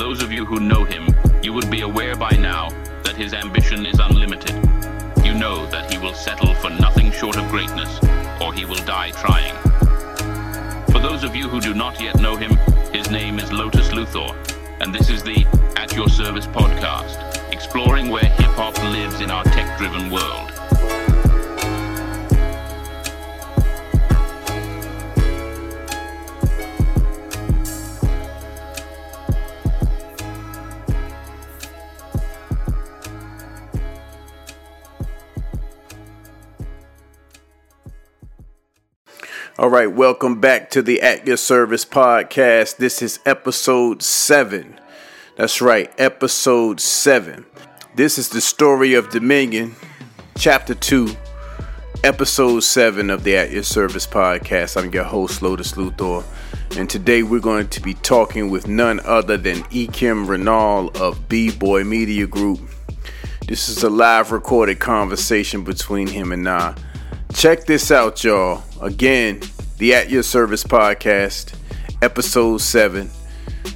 those of you who know him, you would be aware by now that his ambition is unlimited. You know that he will settle for nothing short of greatness, or he will die trying. For those of you who do not yet know him, his name is Lotus Luthor, and this is the At Your Service podcast, exploring where hip hop lives in our tech driven world. All right, welcome back to the At Your Service podcast. This is episode seven. That's right, episode seven. This is the story of Dominion, chapter two, episode seven of the At Your Service podcast. I'm your host, Lotus Luthor, and today we're going to be talking with none other than Ekim Reinal of B Boy Media Group. This is a live recorded conversation between him and I. Check this out, y'all. Again, the At Your Service podcast, episode 7,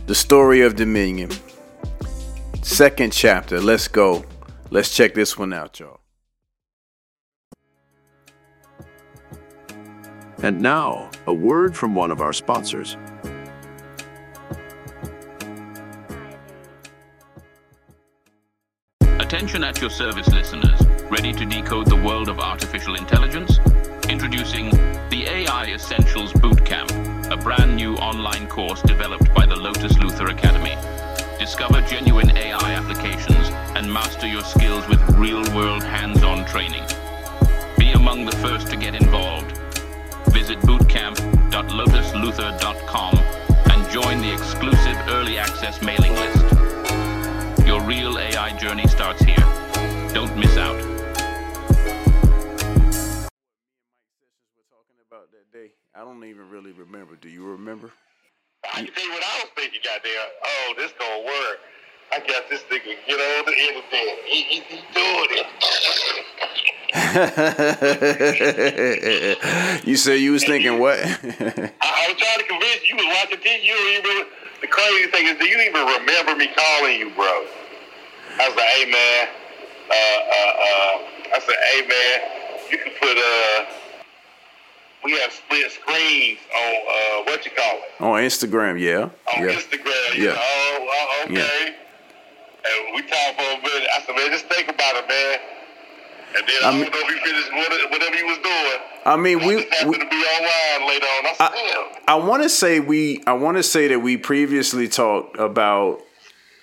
The Story of Dominion. Second chapter. Let's go. Let's check this one out, y'all. And now, a word from one of our sponsors. Attention at your service listeners, ready to decode the world of artificial intelligence? Introducing the AI Essentials Bootcamp, a brand new online course developed by the Lotus Luthor Academy. Discover genuine AI applications and master your skills with real world hands on training. Be among the first to get involved. Visit bootcamp.lotusluthor.com and join the exclusive early access mailing list. Your real AI journey starts here. Don't miss out. I don't even really remember. Do you remember? I can tell you what I was thinking, goddamn. Oh, this gonna work. I got this nigga get on the internet. He, he, he doing it. you said you was thinking what? I, I was trying to convince you. You was watching TV. You don't even. The crazy thing is, do you even remember me calling you, bro? I was like, hey man. Uh, uh, uh. I said, hey man. You can put uh. We have split screens on uh, what you call it On Instagram, yeah. on yeah. Instagram. Yeah. know, oh, oh, okay. Yeah. And we talked for a minute. I said, man, just think about it, man. And then I, I don't mean- know if he finished whatever he was doing. I mean, I we, we to be online later on. I said, damn. I want to say we I want to say that we previously talked about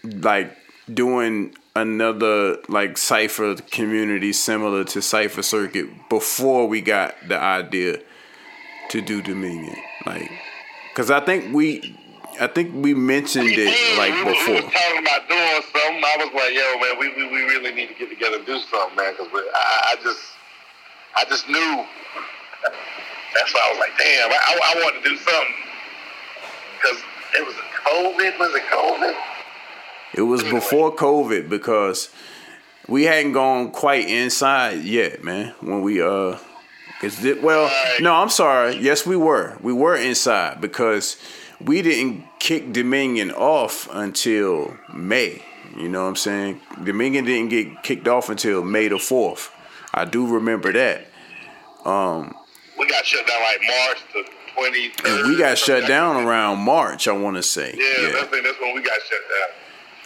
like doing another like cipher community similar to Cipher Circuit before we got the idea to do Dominion. Like cuz I think we I think we mentioned We it did. like we, was- we before. was talking about doing something. I was like, yo, man, we, we, we really need to get together and do something, man, because I, I just I just knew. That's why I was like, damn, I, I, I want to do something. Because it was a COVID. Was it COVID? It was before COVID because we hadn't gone quite inside yet, man. When we uh, cause it, well, Right. no, I'm sorry. Yes, we were. We were inside because we didn't kick Dominion off until May. You know what I'm saying? Dominion didn't get kicked off until May the fourth. I do remember that. Um, We got shut down like March to 20. And we got shut down around March. I want to say. Yeah, That's, that's when we got shut down.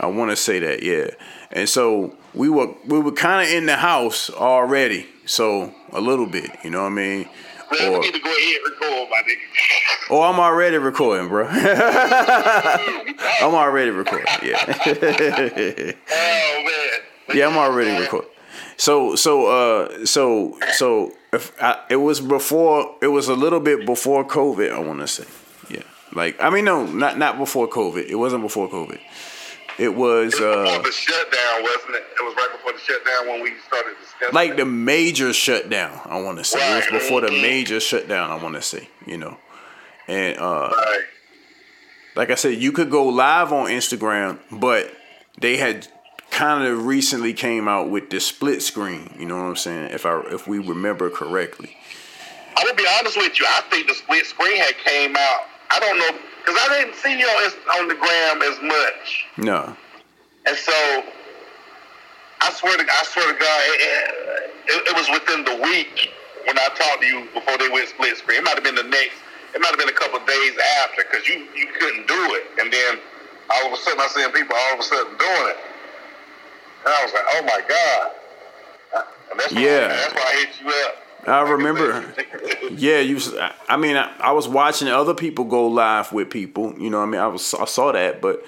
I want to say that, yeah. And so we were we were kind of in the house already, so a little bit, you know what I mean? Man, Or we need to go ahead and record, my nigga. oh, I'm already recording, bro. I'm already recording, yeah. oh man. yeah, I'm already recording. So so uh so so if I, it was before it was a little bit before COVID, I want to say, yeah. Like I mean, no, not not before COVID. It wasn't before COVID. It was It was uh the shutdown, wasn't it? It was right before the shutdown when we started discussing. like it. the major shutdown. I want to say it was before the Mhm. major shutdown. I want to say, you know, and uh, Right. like I said, you could go live on Instagram, but they had kind of recently came out with the split screen. You know what I'm saying? If I if we remember correctly, I'm gonna be honest with you. I think the split screen had came out. I don't know. Because I didn't see you on, on the gram as much, No. and so I swear to I swear to God, it, it, it was within the week when I talked to you before they went split screen. It might have been the next. It might have been a couple of days after because you you couldn't do it, and then all of a sudden I seen people all of a sudden doing it, and I was like, oh my God. Uh, and that's why, Yeah. that's why I hit you up. I remember. Yeah, you. I mean, I, I was watching other people go live with people. You know, I mean, I was I saw that, but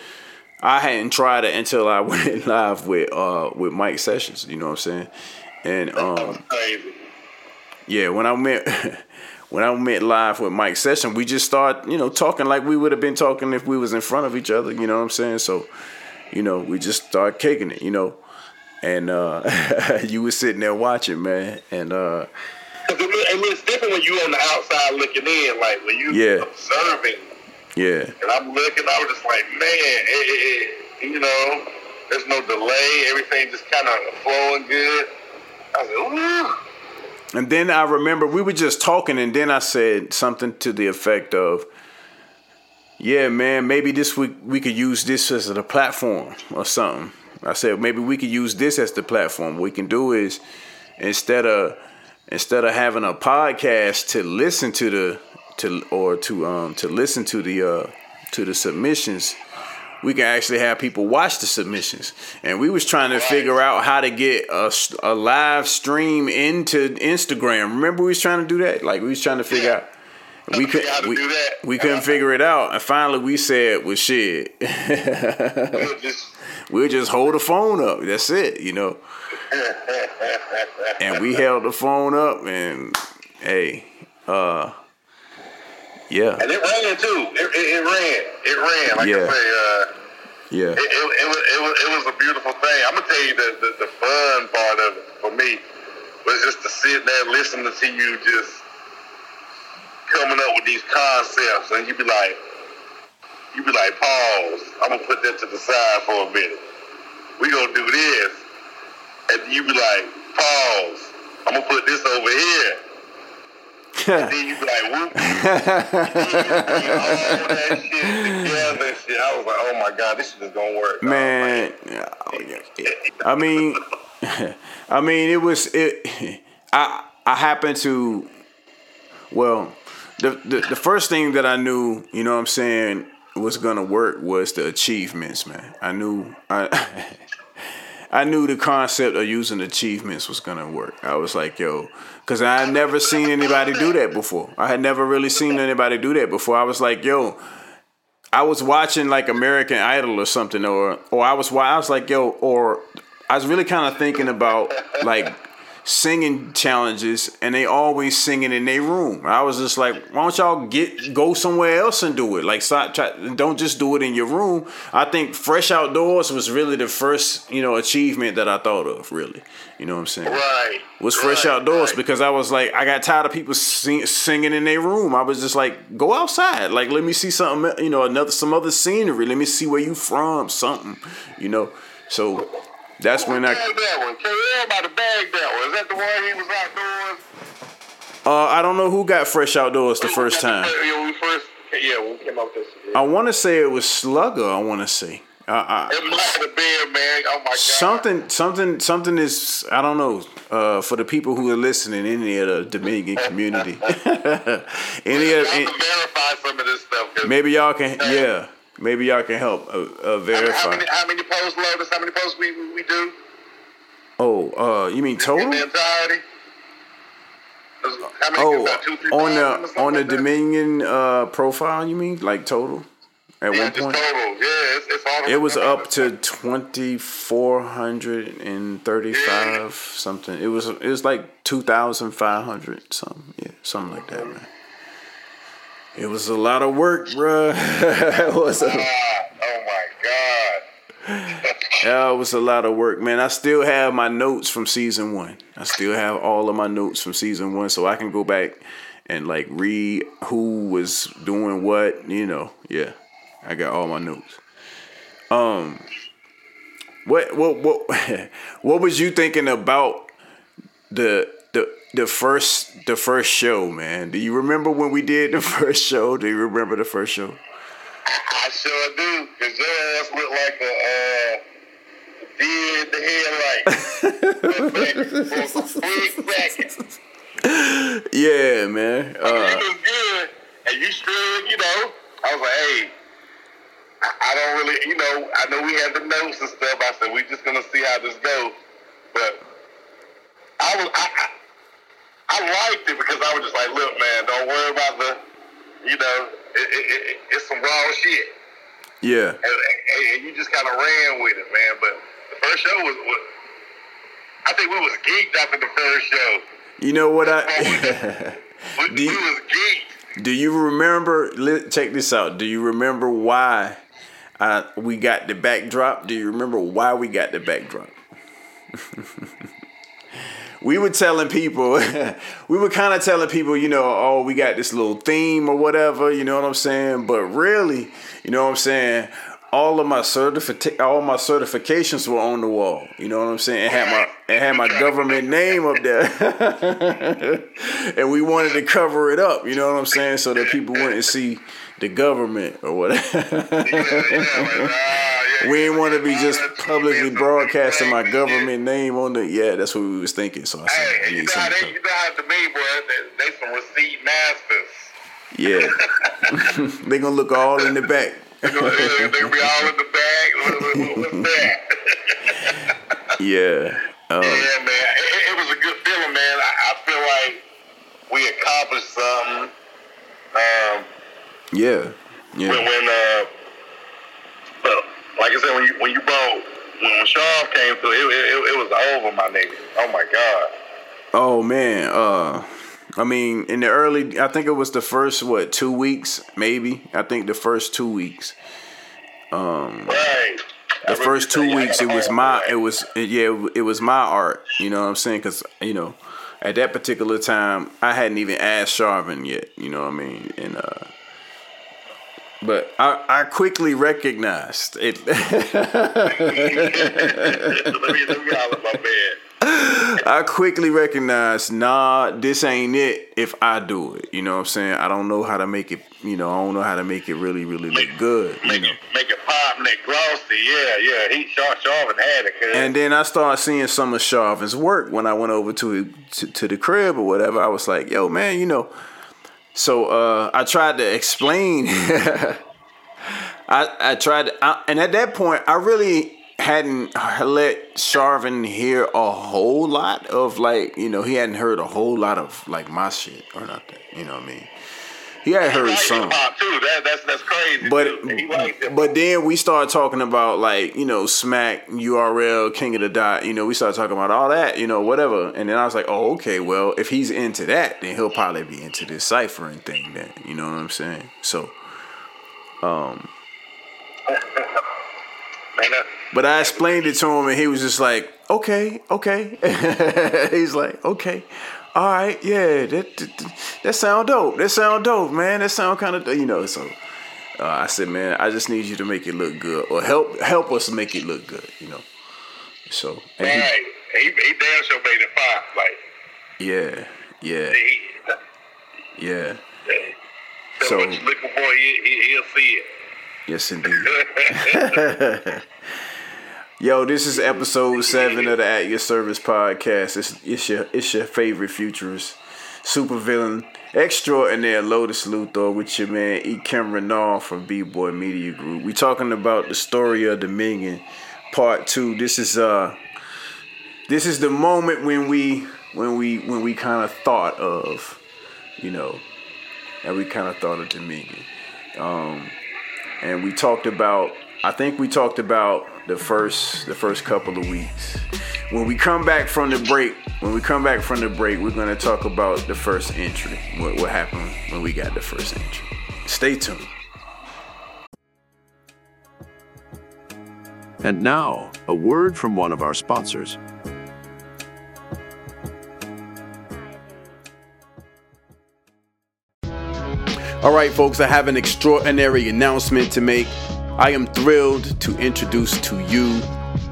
I hadn't tried it until I went live with uh with Mike Sessions. You know what I'm saying? And um, yeah, when I met when I met live with Mike Sessions, we just start you know talking like we would have been talking if we was in front of each other. You know what I'm saying? So, you know, we just start kicking it. You know, and uh you was sitting there watching, man, and uh Cause it, I mean, it's different when you're on the outside looking in, like when you Yeah. observing. yeah. And I'm looking, I was just like, man, it, it, you know, there's no delay. Everything just kind of flowing good. I was like, ooh. And then I remember we were just talking, and then I said something to the effect of, "Yeah, man, maybe this week we could use this as a platform or something." I said maybe we could use this as the platform. What we can do is instead of instead of having a podcast to listen to the to or to um to listen to the uh to the submissions we can actually have people watch the submissions. And we was trying to figure out how to get a live stream into Instagram. Remember we was trying to do that? Like we was trying to figure out. We couldn't. We, do that. we couldn't figure it out, and finally we said, "Well, shit, we'll just hold the phone up. That's it, you know." And we held the phone up, and hey, uh, yeah, and it ran too. It, it, it ran. It ran. Like Yeah. I say, uh, yeah, it, it, it, was, it, was, it was a beautiful thing. I'm gonna tell you the, the, the fun part of it for me was just to sit there listening to you just coming up with these concepts, and you'd be like, you'd be like, pause. I'm gonna put that to the side for a minute. We gonna do this, and you be like, pause. I'm gonna put this over here. And then you be like, whoop. all that shit together and shit. I was like, oh my god, this shit is gonna work. man. I mean, I mean, it was it. I I happened to, well, the, the the first thing that I knew, you know, what I'm saying, was gonna work was the achievements, man. I knew I. I knew the concept of using achievements was gonna work. I was like, yo, because I had never seen anybody do that before. I had never really seen anybody do that before. I was like, yo, I was watching like American Idol or something, or or I was I was like, yo, or I was really kind of thinking about like singing challenges, and they always singing in their room. I was just like, why don't y'all get go somewhere else and do it? Like, stop, try, don't just do it in your room. I think Fresh Outdoors was really the first you know achievement that I thought of. Really, you know what I'm saying? Right. was fresh right, outdoors right. because I was like, I got tired of people sing, singing in their room. I was just like, go outside, like let me see something, you know, another some other scenery. Let me see where you from, something, you know. So that's when I, that one. Tell everybody bag that one. Is that the one he was outdoors? uh, I don't know who got fresh outdoors the first time. Yeah, we first. Yeah, we came out this. I want to say it was Slugger. I want to say. Uh, I, It might have been, man. Oh my god. something, something, something is. I don't know. Uh, for the people who are listening in the Dominion community, any of, verify some of this stuff. Maybe y'all can, yeah. Maybe y'all can help uh, uh, How, verify. how many how many posts loaded? How many posts we we, do Oh, uh, you mean in the total? entirety? How many? Oh, about two, three on the on the like? Dominion uh, profile, you mean like total? At Yeah, one point, total. Yeah, it's, it's all. it was up to twenty four hundred and thirty five something. It was it was like two thousand five hundred something. Yeah, something like that, man. It was a lot of work, bruh. it was a, Ah, oh my god. Yeah, it was a lot of work, man. I still have my notes from season one. I still have all of my notes from season one, so I can go back and like read who was doing what. You know, yeah, I got all my notes. Um, what what what what was you thinking about the the first the first show, man? Do you remember when we did the first show? Do you remember the first show? I sure do, cause your ass look like a uh, deer in the headlight. For a quick second. Yeah, man. Uh, was good, and you stood. You know, I was like, hey. I I don't really, you know, I know we had the notes and stuff. I said, we're just going to see how this goes. But I was, I, I, I liked it because I was just like, look, man, don't worry about the, you know, it, it, it, it's some raw shit. yeah. And, and, and you just kind of ran with it, man. But the first show was, was, I think we was geeked after the first show. You know what I? We, Do we you- was geeked. Do you remember? Check this out. Do you remember why uh, we got the backdrop? Do you remember why we got the backdrop? we were telling people, we were kind of telling people, you know, oh, we got this little theme or whatever, you know what I'm saying? But really, you know what I'm saying? All of my certificate, all my certifications were on the wall. You know what I'm saying? It had my, it had my government name up there, and we wanted to cover it up. You know what I'm saying? So that people wouldn't see the government or whatever. Yeah, yeah, like, yeah, we didn't want to be just publicly broadcasting my government name on the. Yeah, that's what we was thinking. So I said, Hey, I you need know how they, you know how to me, boy. They, they some receipt masters. Yeah, they gonna look all in the back. You they, they be all in the. What, what's that? Yeah. Um, yeah, man. It, it was a good feeling, man. I, I feel like we accomplished something. Um, yeah. Yeah. when uh, but like I said, when you when you brought when, when Shaw came through, it, it, it was over, my nigga. Oh my god. Oh man. Uh, I mean, in the early, I think it was the first what two weeks, maybe. I think the first two weeks. Right. The first two weeks, it was my, it was yeah, it was my art. You know what I'm saying? Because you know, at that particular time, I hadn't even asked Sharvin yet. You know what I mean? And uh, but I, I quickly recognized it. let me let me holler my man. I quickly recognized, nah, this ain't it if I do it. You know what I'm saying? I don't know how to make it, you know, I don't know how to make it really, really look good. You Make know. make it pop, make glossy. Yeah, yeah. He Sharvin had it. Cause And then I started seeing some of Sharvin's work when I went over to, to to the crib or whatever. I was like, yo, man, you know. So uh, I tried to explain. I I tried, I, and at that point, I really hadn't let Sharvin hear a whole lot of like, you know, he hadn't heard a whole lot of like my shit or nothing. You know what I mean? He had heard liked some. too. That that's that's crazy. But too. he liked it. but then we started talking about like you know Smack URL King of the Dot. You know we started talking about all that. You know whatever. And then I was like, oh okay, well if he's into that, then he'll probably be into this ciphering thing. Then you know what I'm saying. So, uh, but I explained it to him, and he was just like, okay, okay. He's like, okay. All right, yeah, that that, that sound dope. That sound dope, man. That sound kind of, you know. So uh, I said, man, I just need you to make it look good, or help help us make it look good, you know. So and right. He, he damn sure made it pop. Like yeah, yeah, he, yeah. so, So- what you looking for, he, he, he'll see it. Yes, indeed. Yo, this is episode seven of the At Your Service podcast. It's, it's your it's your favorite futurist, supervillain extraordinaire Lotus Luthor with your man E. Cameron Renard from B Boy Media Group. We talking about the story of Dominion, part two. This is uh this is the moment when we when we when we kind of thought of, you know, and we kind of thought of Dominion. Um, and we talked about I think we talked about the first the first couple of weeks. When we come back from the break, when we come back from the break, we're gonna talk about the first entry. What what happened when we got the first entry. Stay tuned. And now, a word from one of our sponsors. All right, folks, I have an extraordinary announcement to make. I am thrilled to introduce to you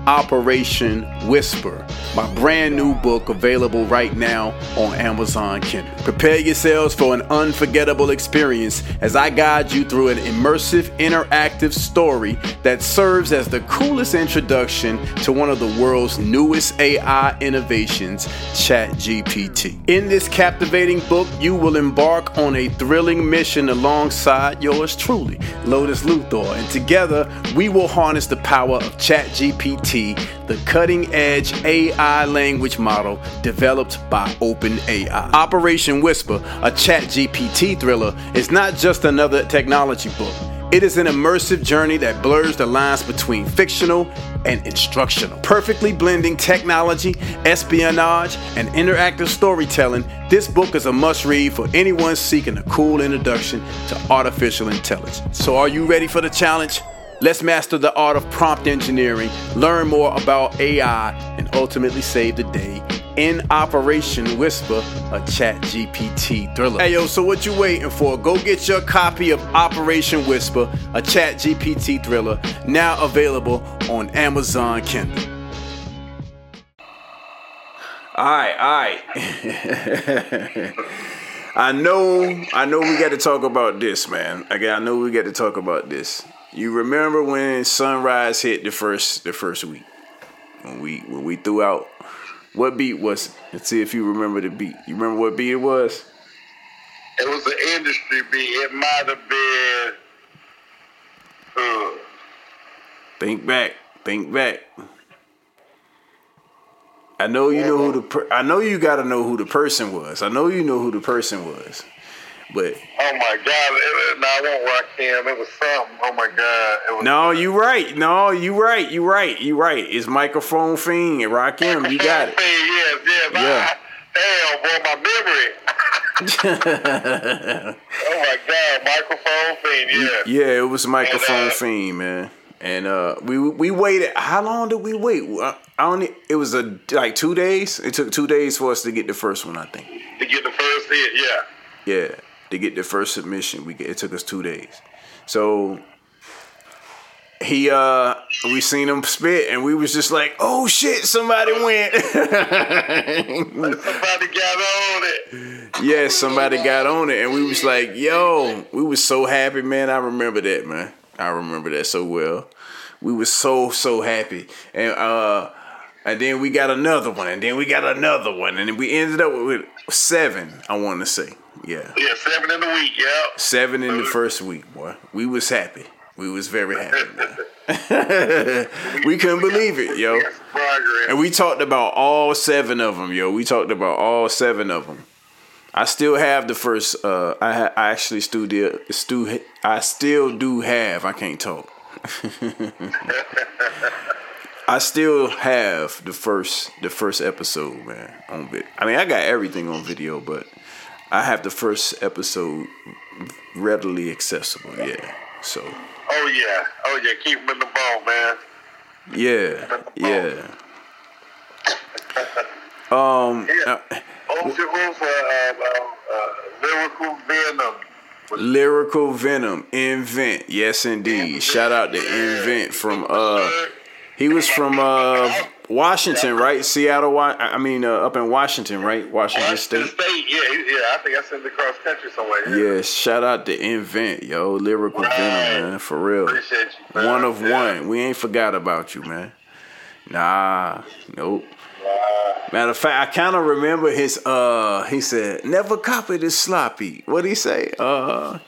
Operation Whisper, my brand new book available right now on Amazon Kindle. Prepare yourselves for an unforgettable experience as I guide you through an immersive, interactive story that serves as the coolest introduction to one of the world's newest AI innovations, ChatGPT. In this captivating book, you will embark on a thrilling mission alongside yours truly, Lotus Luthor, and together we will harness the power of ChatGPT the cutting edge AI language model developed by OpenAI. Operation Whisper, a ChatGPT thriller, is not just another technology book. It is an immersive journey that blurs the lines between fictional and instructional. Perfectly blending technology, espionage, and interactive storytelling, this book is a must read for anyone seeking a cool introduction to artificial intelligence. So, are you ready for the challenge? Let's master the art of prompt engineering, learn more about AI, and ultimately save the day in Operation Whisper, a ChatGPT thriller. Hey yo, so what you waiting for? Go get your copy of Operation Whisper, a ChatGPT thriller, now available on Amazon Kindle. Alright, alright. I know, I know we got to talk about this, man. Again, I know we got to talk about this. You remember when Sunrise hit the first the first week when we when we threw out what beat was it? Let's see if you remember the beat. You remember what beat it was? It was an industry beat. It might have been. Uh, think back. Think back. I know you know who the per- I know you got to know who the person was. I know you know who the person was. But oh my god, it, no, I won't Rakim. It was something. Oh my god, it was. No, you right. No, you right. You right. You right. It's microphone fiend and Rakim. You got it. Yes, yes. Yeah. I, damn, boy, my memory. oh my god, microphone fiend. Yeah. Yeah, it was microphone and, uh, fiend, man. And uh, we we waited. How long did we wait? I only. It was a like two days. It took two days for us to get the first one. I think. To get the first hit, yeah. Yeah to get the first submission. We it took us two days. So he uh we seen him spit and we was just like, oh shit, somebody went. somebody got on it. Yeah, somebody got on it. And we was like, yo, we was so happy, man. I remember that, man. I remember that so well. We was so, so happy. And uh and then we got another one, and then we got another one, and we ended up with seven, I want to say. Yeah. Yeah, seven in the week. Yeah. Seven in the first week, boy. We was happy. We was very happy. we couldn't believe it, yo. And we talked about all seven of them, yo. We talked about all seven of them. I still have the first. Uh, I ha- I actually still do. Still, I still do have. I can't talk. I still have the first the first episode, man. On video. I mean, I got everything on video, but I have the first episode readily accessible. Yeah. So. Oh yeah. Oh yeah. Keep them in the ball, man. Yeah. Yeah. um. Yeah. Uh, oh, uh, uh, lyrical venom. Lyrical Venom, Invent, yes indeed. Shout out to Invent from uh, he was from uh Washington, right? Seattle, I mean, uh, up in Washington, right? Washington, Washington State. State. Yeah, yeah. I think I sent it across country somewhere. Yeah. yeah. shout out to Invent, yo, lyrical right. venom, man, for real. Appreciate you, man. One of yeah. one. We ain't forgot about you, man. Nah, nope. Matter of fact, I kind of remember his. uh He said, "Never copy this sloppy." What did he say? Uh,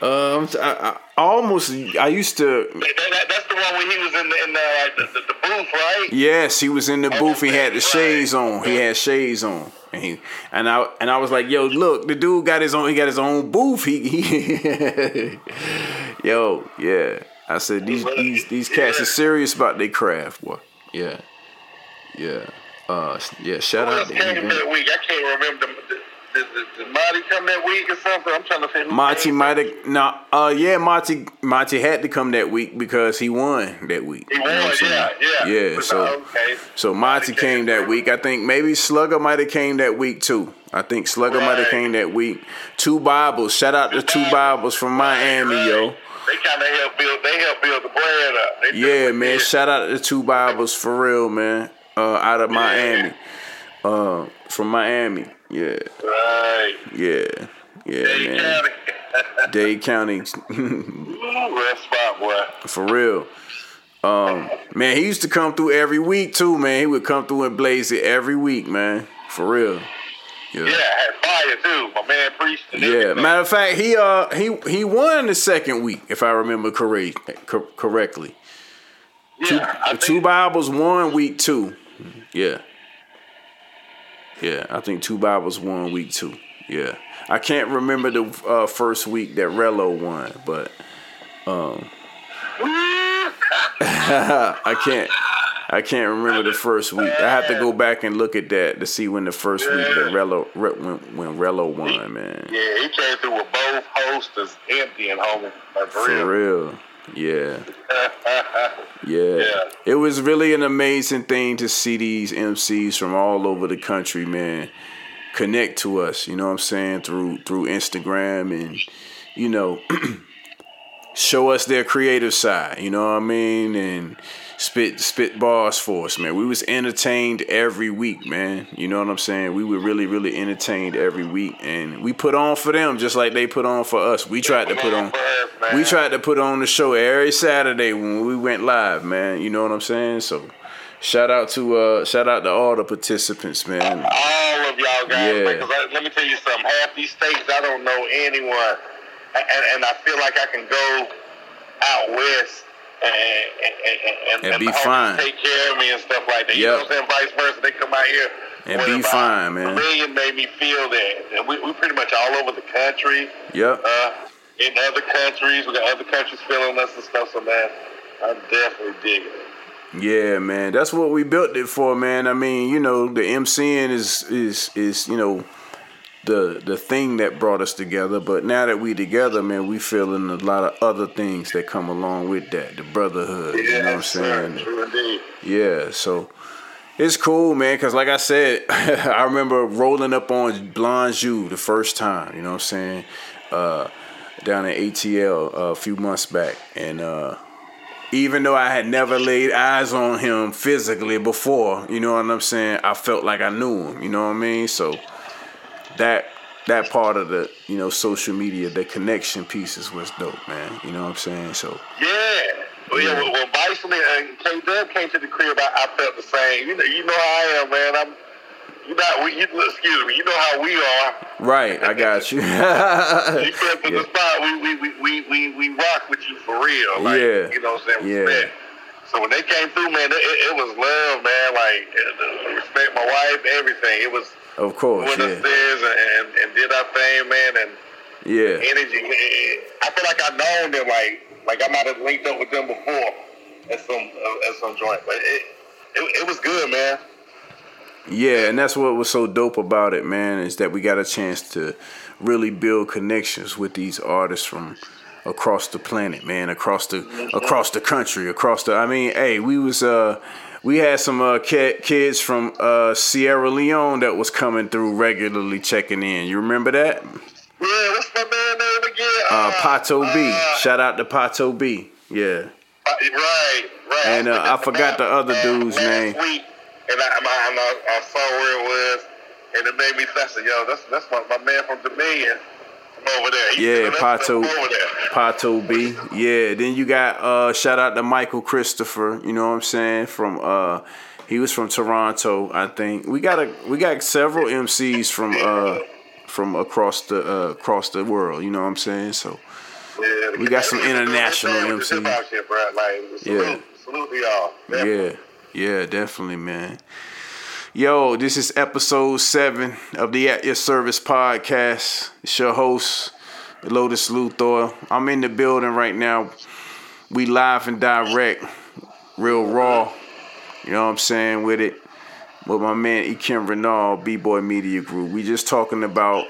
um, I, I almost. I used to. That, that, that's the one when he was in the in the, the, the, the booth, right? Yes, he was in the booth. He had the shades on. He had shades on, and he and I and I was like, "Yo, look, the dude got his own. He got his own booth. He, he yo, yeah." I said these these these cats are serious about their craft, boy. Yeah, yeah, uh, yeah. Shout out to him. I can't remember the, did, did, Marty come that week or something? I'm trying to figure. Marty might have no. Uh, yeah, Marty Marty had to come that week because he won that week. He won, you know yeah, yeah, yeah. So, okay. so Marty came that week. I think maybe Slugger might have came that week too. I think Slugger right. might have came that week. Two Bibles. Shout out to Two Bibles from Miami, right. yo. they kind of help build. They help build the brand up. They Yeah, man. did. Shout out to the two Bibles for real, man. Uh, out of Miami. Uh, from Miami. Yeah, Right. yeah, yeah, Dade man. County. Dade County, Ooh, spot, boy. for real. Um, man, he used to come through every week too, man. He would come through and blaze it every week, man. For real. Yeah, had fire too. My man preached. and Yeah. everything. Matter of fact, he uh he he won the second week, if I remember correct, cor- correctly. yeah, I two Bibles won week two. Yeah. Yeah, I think two Bibles won week two. Yeah. I can't remember the uh, first week that Rello won, but um I can't I can't remember the first week. I have to go back and look at that to see when the first week that Rello Re- when, when Rello won, man. Yeah, he came through with both posters emptying, homie. Like, for, For real. real. Yeah. Yeah. Yeah. It was really an amazing thing to see these MCs from all over the country, man, connect to us, you know what I'm saying, through through Instagram and you know show us their creative side, you know what I mean? And spit spit bars for us, man. We was entertained every week, man. You know what I'm saying? We were really, really entertained every week. And we put on for them just like they put on for us. We tried to put on for us, man. we tried to put on the show every Saturday when we went live, man. You know what I'm saying? So shout out to uh shout out to all the participants, man. all of y'all guys. Yeah. I, let me tell you something. Half these states, I don't know anyone, and, and I feel like I can go out west and and, and, And be fine. Take care of me and stuff like that. You know Yep. what I'm saying? Vice versa. They come out here. And be fine, man. Million made me feel that. And we we pretty much all over the country. Yep. Uh, in other countries, we got other countries feeling us and stuff. So man, I'm definitely digging it. Yeah, man. That's what we built it for, man. I mean, you know, the MCN is is is, you know, the the thing that brought us together. But now that we together, man, we feeling a lot of other things that come along with that. The brotherhood. you know what I'm saying? Yeah, so it's cool, man. Cause like I said, I remember rolling up on Blonde Jus the first time. You know what I'm saying? Uh, down in ATL a few months back, and uh, even though I had never laid eyes on him physically before, you know what I'm saying? I felt like I knew him. You know what I mean? So that that part of the you know social media, the connection pieces was dope, man. You know what I'm saying? So Yeah. Well, yeah, when, when Bison and K Dub came to the crib, I, I felt the same. You know, you know how I am, man. I'm, you know, we, you, excuse me, you know how we are. right, I got you. You step in Yeah. the spot, we, we, we, we, we, we rock with you for real. Like, Yeah. You know what I'm saying? Yeah. So when they came through, man, it, it, it was love, man. Like, uh, respect my wife, everything. It was Of course, went yeah, and, and, did our thing, man. And yeah, energy. I feel like I known them, like like I might have linked up with them before at some uh, at some joint, but it, it it was good, man. yeah. And that's what was so dope about it, man, is that we got a chance to really build connections with these artists from across the planet, man, across the across the country, across the. I mean, hey, we was uh. We had some uh, kids from uh, Sierra Leone that was coming through regularly checking in. You remember that? Yeah, what's my man name again? Uh, Pato B. uh, Shout out to Pato B. Yeah. Right, right. And, uh, I forgot the other dude's name. Week, and I, I, I, I saw where it was, and it made me think, yo, that's that's my, my man from Dominion. Over there. He Yeah, Pato, over there. Pato B. Yeah, then you got uh shout out to Michael Christopher, you know what I'm saying? From uh he was from Toronto, I think. We got a we got several MCs from uh from across the uh across the world, you know what I'm saying? So Yeah, We got some international MCs. hip-hop shit, bro. Like, salute, Yeah. salute y'all. Definitely. yeah, yeah, definitely, man. Yo, this is episode seven of the At Your Service podcast. It's your host, Lotus Luthor. I'm in the building right now. We live and direct, real raw. You know what I'm saying with it. With my man Ekim Reinal, B-Boy Media Group. We just talking about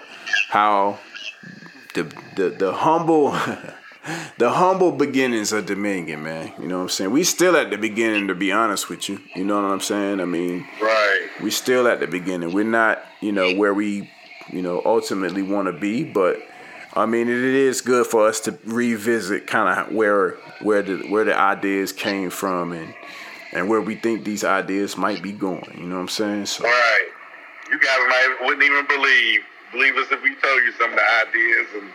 how the the, the humble the humble beginnings of Dominion, man. You know what I'm saying? We still at the beginning to be honest with you. You know what I'm saying? I mean, Right. we still at the beginning. We're not, you know, where we, you know, ultimately want to be, but I mean, it is good for us to revisit kind of where where the where the ideas came from and and where we think these ideas might be going. You know what I'm saying? So. Right. You guys might wouldn't even believe believe us if we told you some of the ideas and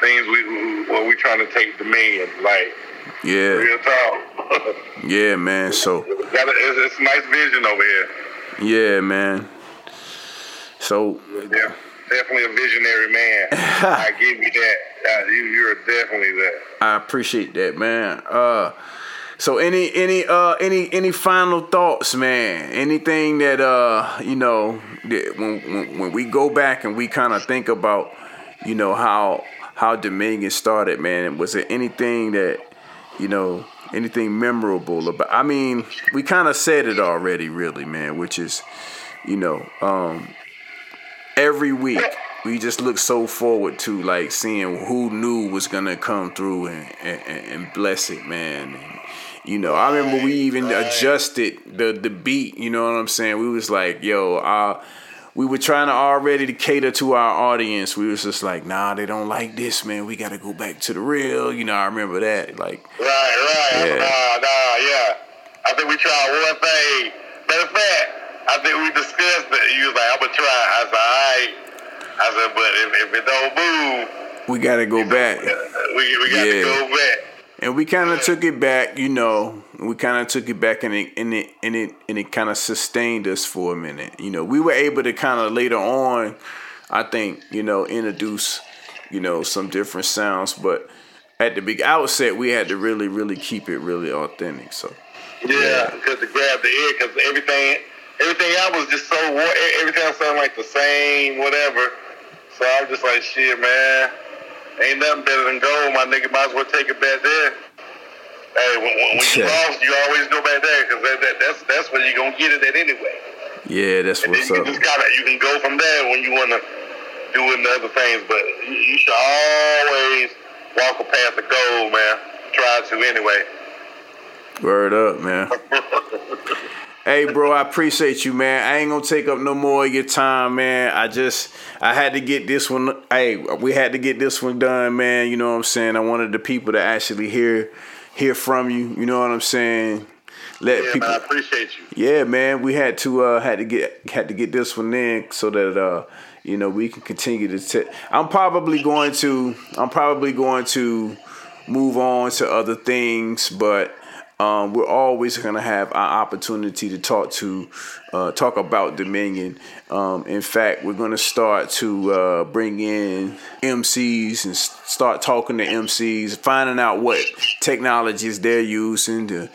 things we what we trying to take Dominion like. Yeah. Real talk. yeah, man. So it's, it's, a nice vision over here. Yeah, man. So yeah, definitely a visionary man. I give you that. Uh, you, you're definitely that. I appreciate that, man. Uh, so any any uh any any final thoughts, man? Anything that uh you know that when when, when we go back and we kind of think about you know how how Dominion started, man. Was there anything that you know anything memorable about? I mean, we kind of said it already, really, man. Which is you know um every week we just look so forward to like seeing who knew was gonna come through and, and, and bless it, man. And, you know, I remember we even adjusted the the beat. You know what I'm saying? We was like, yo, uh, we were trying to already to cater to our audience. We was just like, nah, they don't like this, man. We got to go back to the real. You know, I remember that. Like, right, right, yeah. nah, nah, yeah. I think we tried one thing. Matter of fact, I think we discussed it. You was like, I'm gonna try. I said, all right. I said, but if, if it don't move, we gotta go back. We we gotta yeah. go back. And we kind of took it back, you know. We kind of took it back, and it and it and it and it kind of sustained us for a minute. You know, we were able to kind of later on, I think, you know, introduce, you know, some different sounds, but at the big outset, we had to really, really keep it really authentic. So. Yeah, because to grab the ear, because everything, everything I was just so everything else sounded like the same, whatever. So I was just like, shit, man, ain't nothing better than gold, my nigga. Might as well take it back there. Hey, when, when you lost, you always go back there because that, that, that's that's where you're gonna get it at anyway. Yeah, that's and what's you up. Just gotta, you can go from there when you wanna do the other things, but you, you should always walk a path of gold, man. Try to anyway. Word up, man. Hey, bro, I appreciate you, man. I ain't gonna take up no more of your time, man. I just, I had to get this one. Hey, we had to get this one done, man. You know what I'm saying? I wanted the people to actually hear, hear from you. You know what I'm saying? Let yeah, people. Man, I appreciate you. Yeah, man. We had to, uh, had to get, had to get this one in so that, uh, you know, we can continue to. T- I'm probably going to, I'm probably going to move on to other things, but um, we're always going to have our opportunity to talk to uh, talk about Dominion. Um, in fact, we're going to start to uh, bring in MCs and start talking to MCs, finding out what technologies they're using to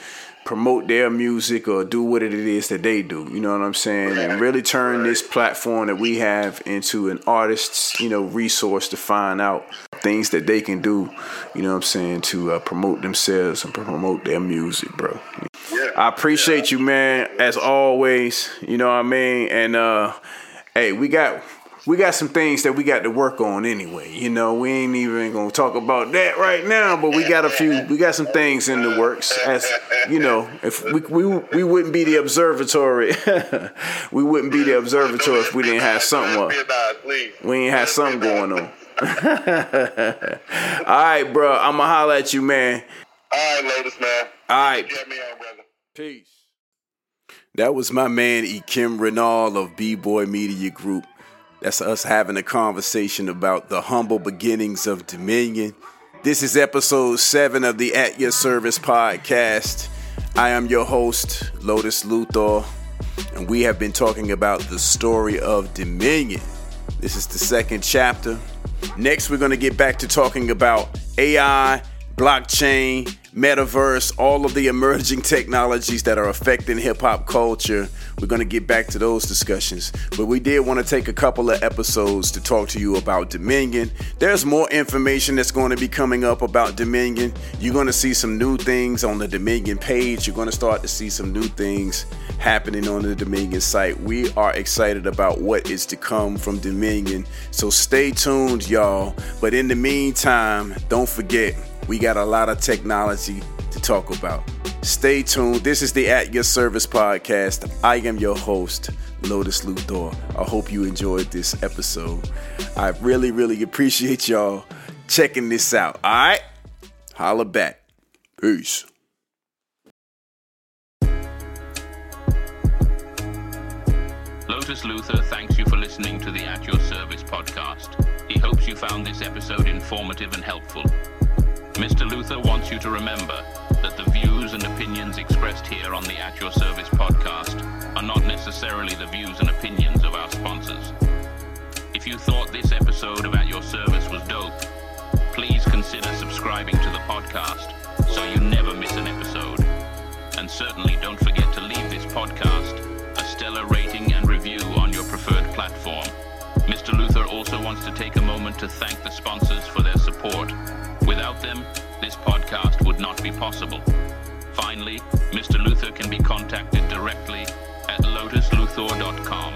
promote their music or do what it is that they do. You know what I'm saying? And really turn this platform that we have into an artist's, you know, resource to find out things that they can do, you know what I'm saying, to uh, promote themselves and promote their music, bro. Yeah. I appreciate you, man, as always. You know what I mean? And uh hey, we got we got some things that we got to work on anyway. You know, we ain't even gonna talk about that right now, but we got a few, we got some things in the works. As you know, if we we, we wouldn't be the observatory, we wouldn't be the observatory if we didn't have something. Up. We ain't have something going on. All right, bro. I'ma holler at you, man. All right, Lotus, man. All right. Get me on, brother. Peace. That was my man Ekim Reinal of B Boy Media Group. That's us having a conversation about the humble beginnings of Dominion. This is episode seven of the At Your Service podcast. I am your host, Lotus Luthor, and we have been talking about the story of Dominion. This is the second chapter. Next, we're going to get back to talking about AI, blockchain, metaverse, all of the emerging technologies that are affecting hip hop culture. We're going to get back to those discussions. But we did want to take a couple of episodes to talk to you about Dominion. There's more information that's going to be coming up about Dominion. You're going to see some new things on the Dominion page. You're going to start to see some new things happening on the Dominion site. We are excited about what is to come from Dominion. So stay tuned, y'all. But in the meantime, don't forget we got a lot of technology to talk about. Stay tuned. This is the At Your Service podcast. I am your host, Lotus Luthor. I hope you enjoyed this episode. I really, really appreciate y'all checking this out. All right? Holla back. Peace. Lotus Luthor thanks you for listening to the At Your Service podcast. He hopes you found this episode informative and helpful. Mr. Luthor wants you to remember that the views and opinions expressed here on the At Your Service podcast are not necessarily the views and opinions of our sponsors. If you thought this episode of At Your Service was dope, please consider subscribing to the podcast so you never miss an episode. And certainly don't forget to leave this podcast a stellar rating and review on your preferred platform. Mr. Luthor also wants to take a moment to thank the sponsors for their support. Without them, this podcast would not be possible. Finally, Mr. Luthor can be contacted directly at lotusluthor.com.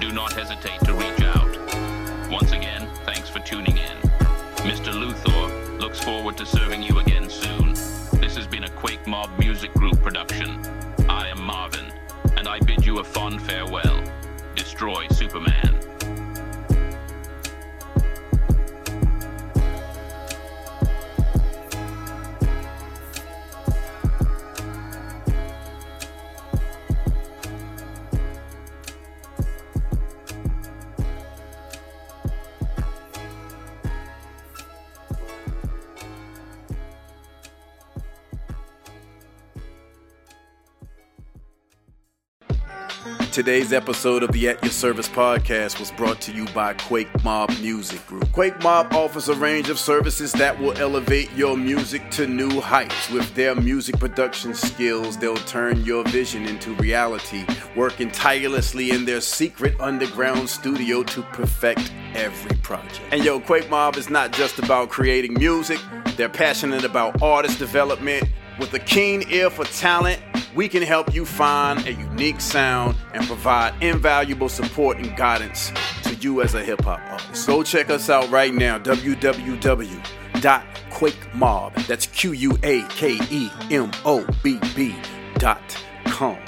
Do not hesitate to reach out. Once again, thanks for tuning in. Mr. Luthor looks forward to serving you again soon. This has been a QuakeMobb Music Group production. I am Marvin, and I bid you a fond farewell. Destroy Superman. Today's episode of the At Your Service podcast was brought to you by QuakeMobb Music Group. QuakeMobb offers a range of services that will elevate your music to new heights. With their music production skills, they'll turn your vision into reality, working tirelessly in their secret underground studio to perfect every project. And yo, QuakeMobb is not just about creating music, they're passionate about artist development. With a keen ear for talent, we can help you find a unique sound and provide invaluable support and guidance to you as a hip hop artist. Go check us out right now www.quakemobb. That's Q U A K E M O B B dot com.